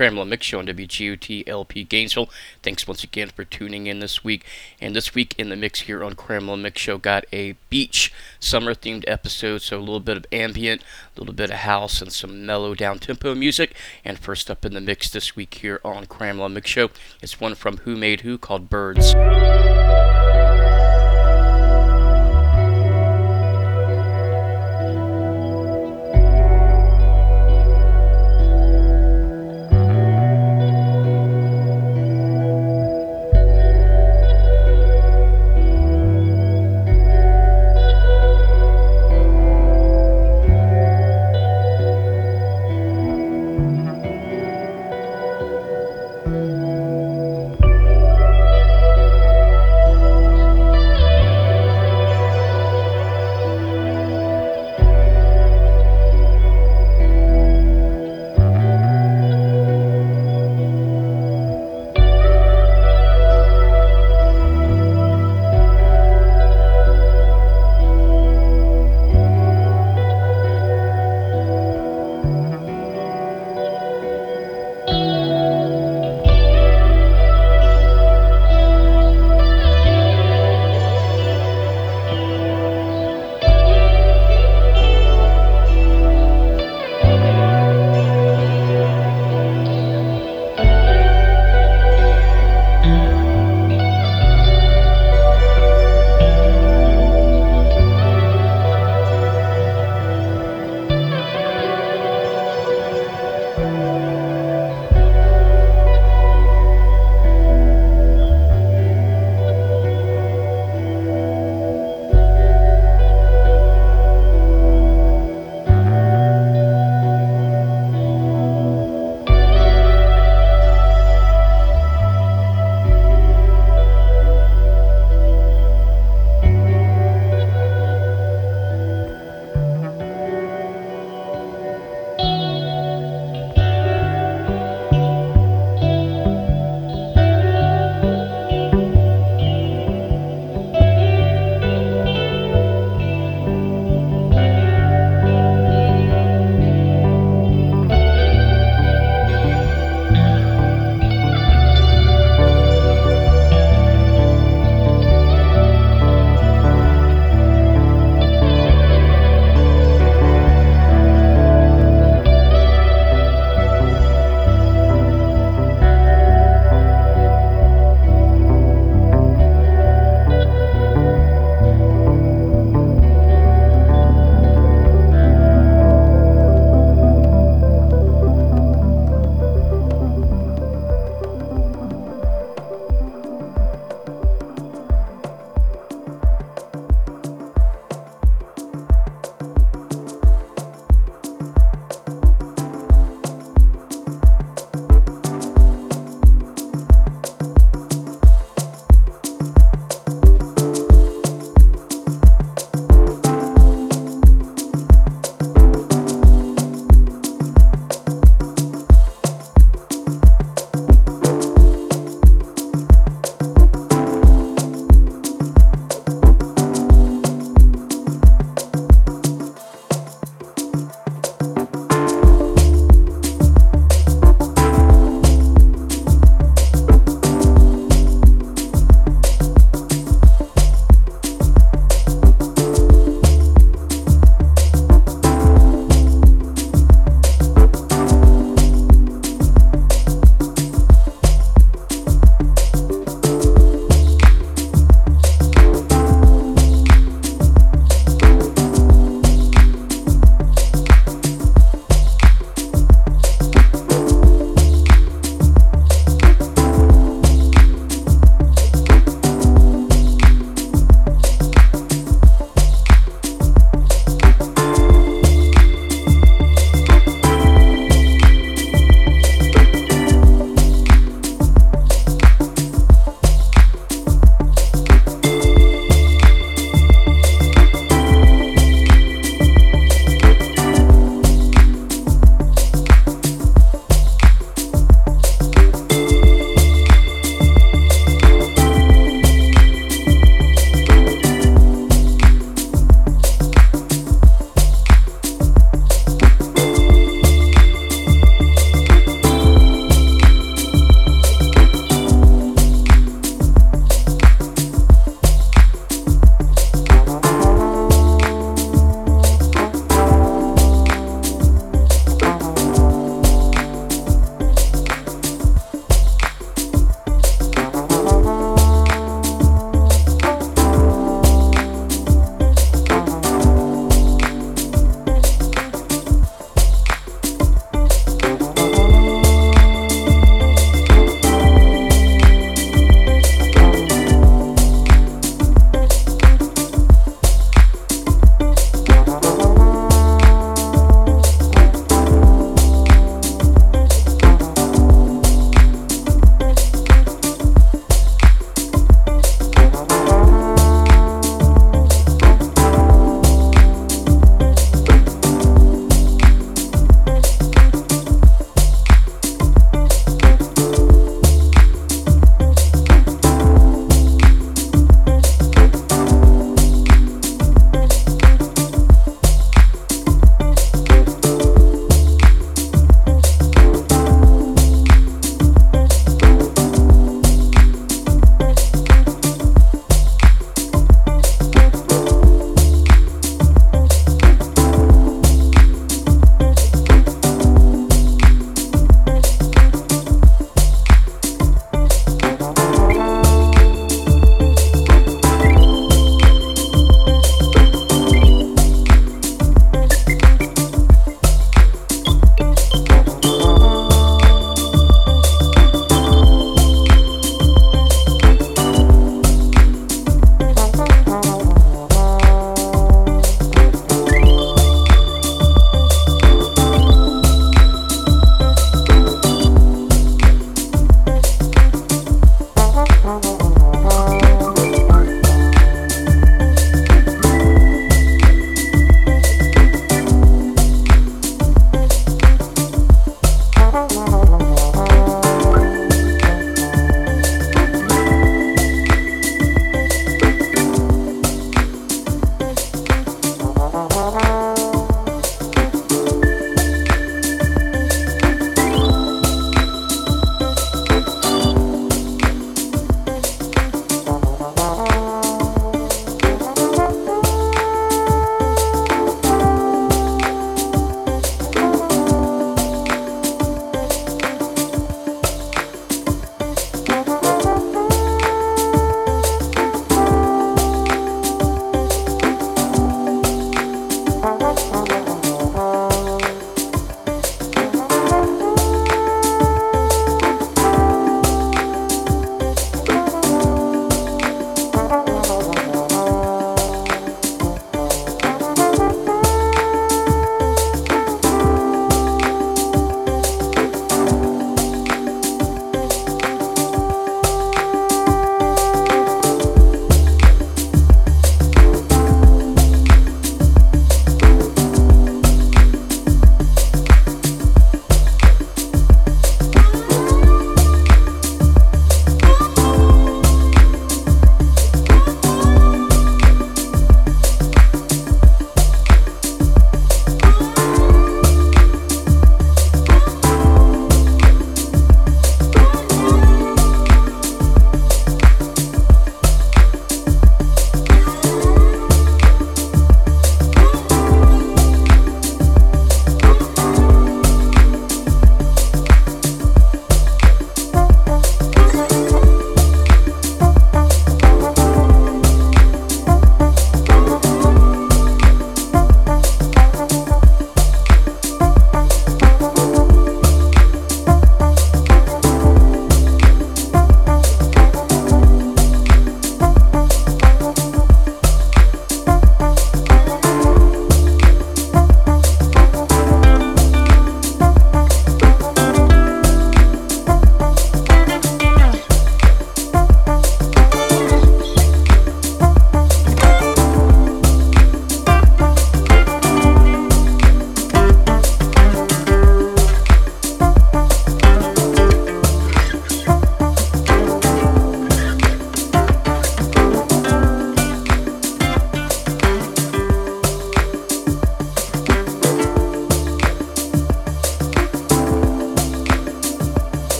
Cramla Mix Show on WGOT LP Gainesville. Thanks once again for tuning in this week. And this week in the mix here on Cramla Mix Show got a beach summer themed episode, so a little bit of ambient, a little bit of house, and some mellow down tempo music. And first up in the mix this week here on Cramla Mix Show is one from Who Made Who called Birds.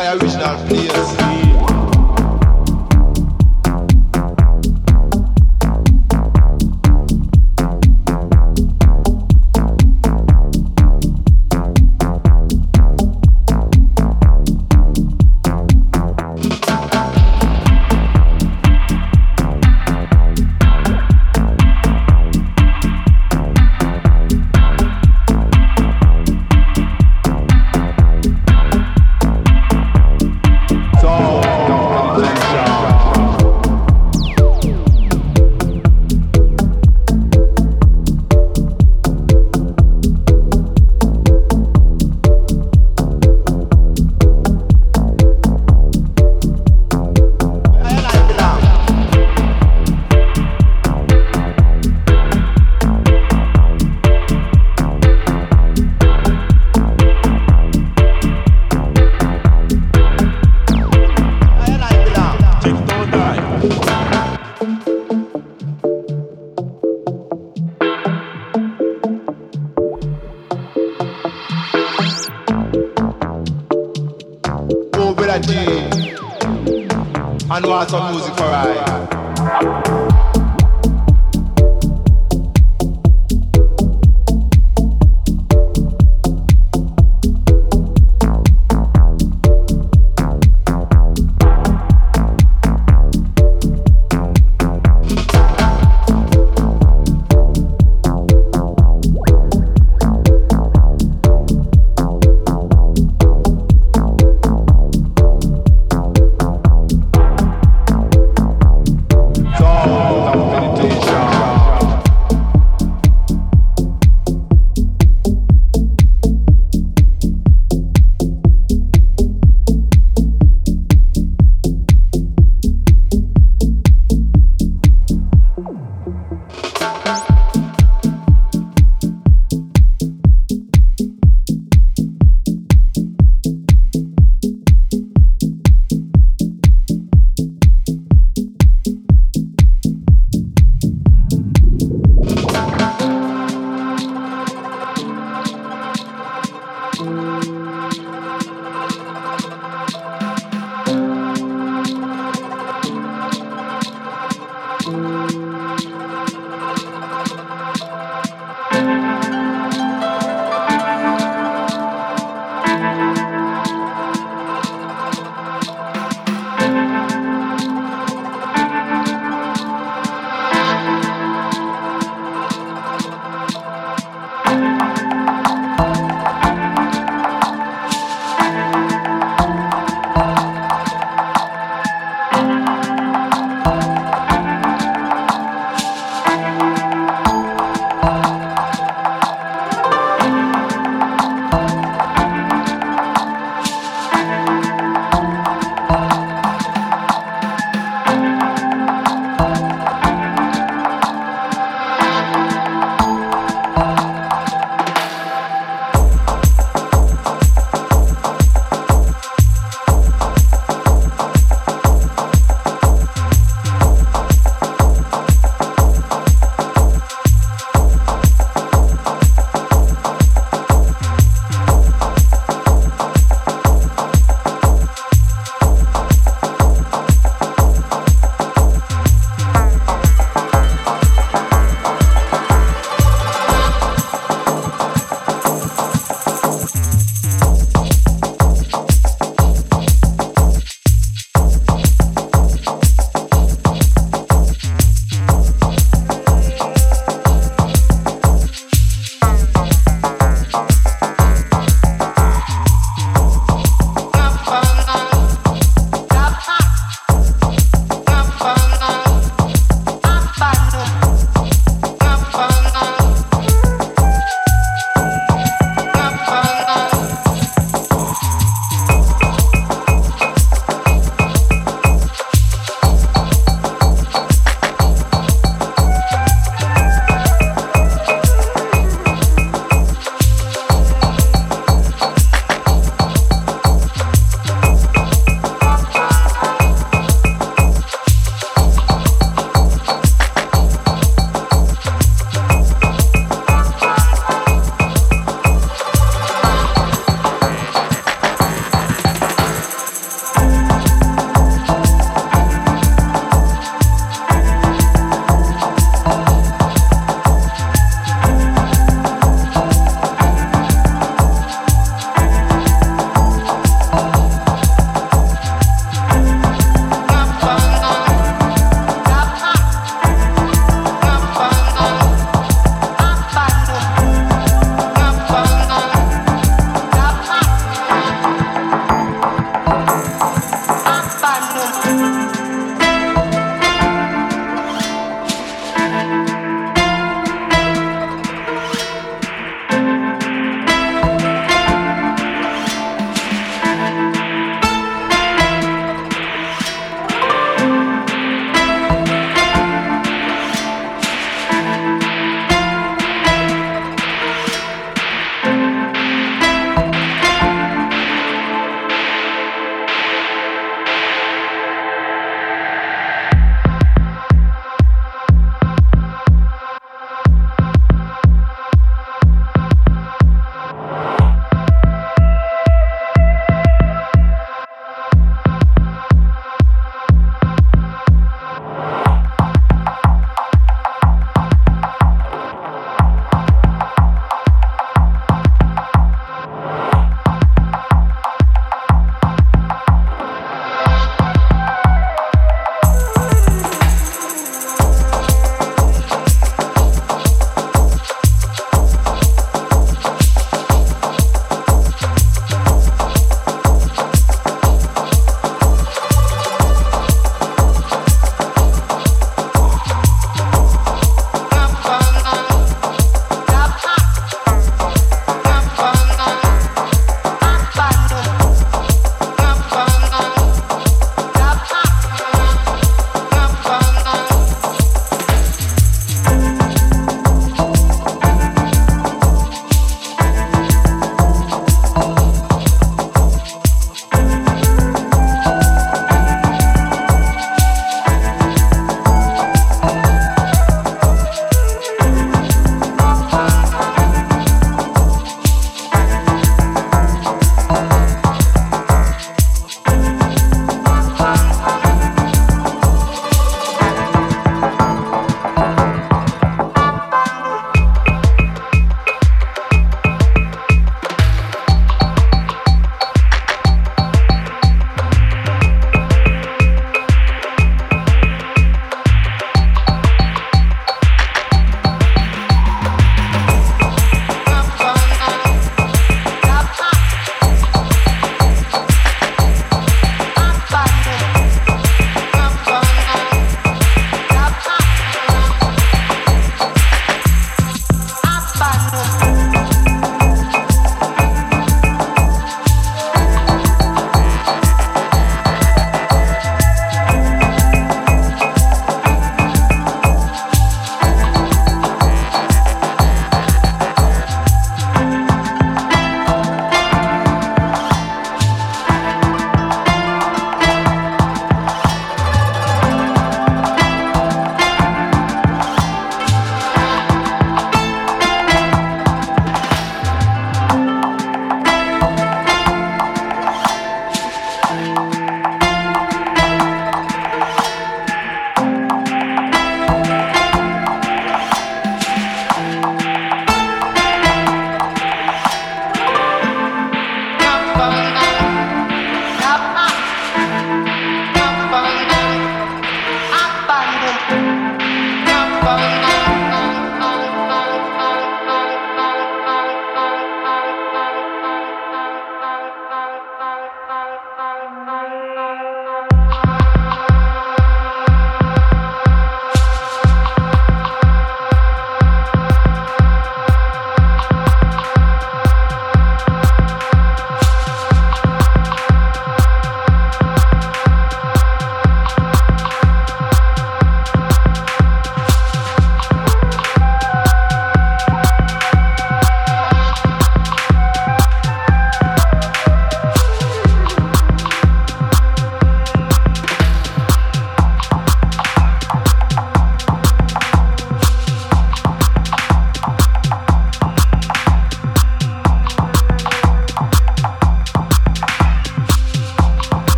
All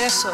é só.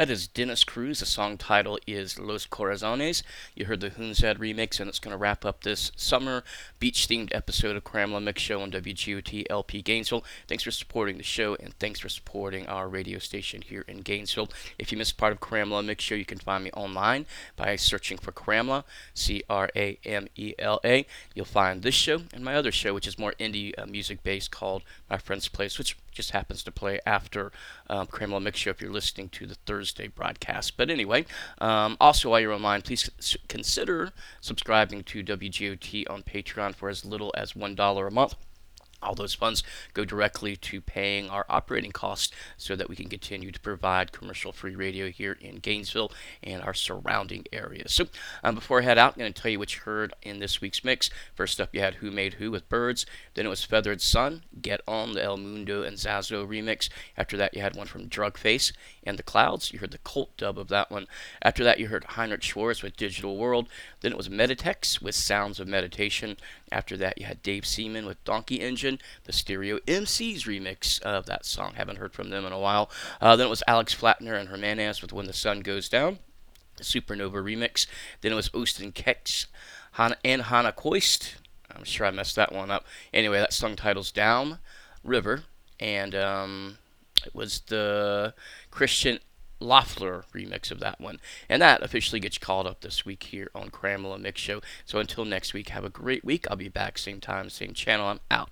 That is Dennis Cruz. The song title is Los Corazones. You heard the Hunzad remix, and it's going to wrap up this summer beach themed episode of Cramela Mix Show on WGOT LP Gainesville. Thanks for supporting the show, and thanks for supporting our radio station here in Gainesville. If you missed part of Cramela Mix Show, you can find me online by searching for Cramela, C R A M E L A. You'll find this show and my other show, which is more indie uh, music based, called My Friend's Place, which just happens to play after um, Cramela Mix Show if you're listening to the Thursday broadcast. But anyway, um, also while you're online, please consider subscribing to WGOT on Patreon for as little as $1 a month. All those funds go directly to paying our operating costs so that we can continue to provide commercial free radio here in Gainesville and our surrounding areas. So, um, before I head out, I'm going to tell you what you heard in this week's mix. First up, you had Who Made Who with Birds. Then it was Feathered Sun, Get On, the El Mundo and Zazo remix. After that, you had one from Drug Face and The Clouds. You heard the Colt dub of that one. After that, you heard Henrik Schwarz with Digital World. Then it was Meditex with Sounds of Meditation. After that, you had Dave Seaman with Donkey Engine, the Stereo MCs remix of that song. Haven't heard from them in a while. Uh, then it was Alex Flatner and Hermanas with When the Sun Goes Down, the Supernova remix. Then it was Austin Kex Han- and Hannah Koist. I'm sure I messed that one up. Anyway, that song title's Down River, and um, it was the Christian Loeffler remix of that one. And that officially gets called up this week here on Cramela and Mix Show. So until next week, have a great week. I'll be back same time, same channel. I'm out.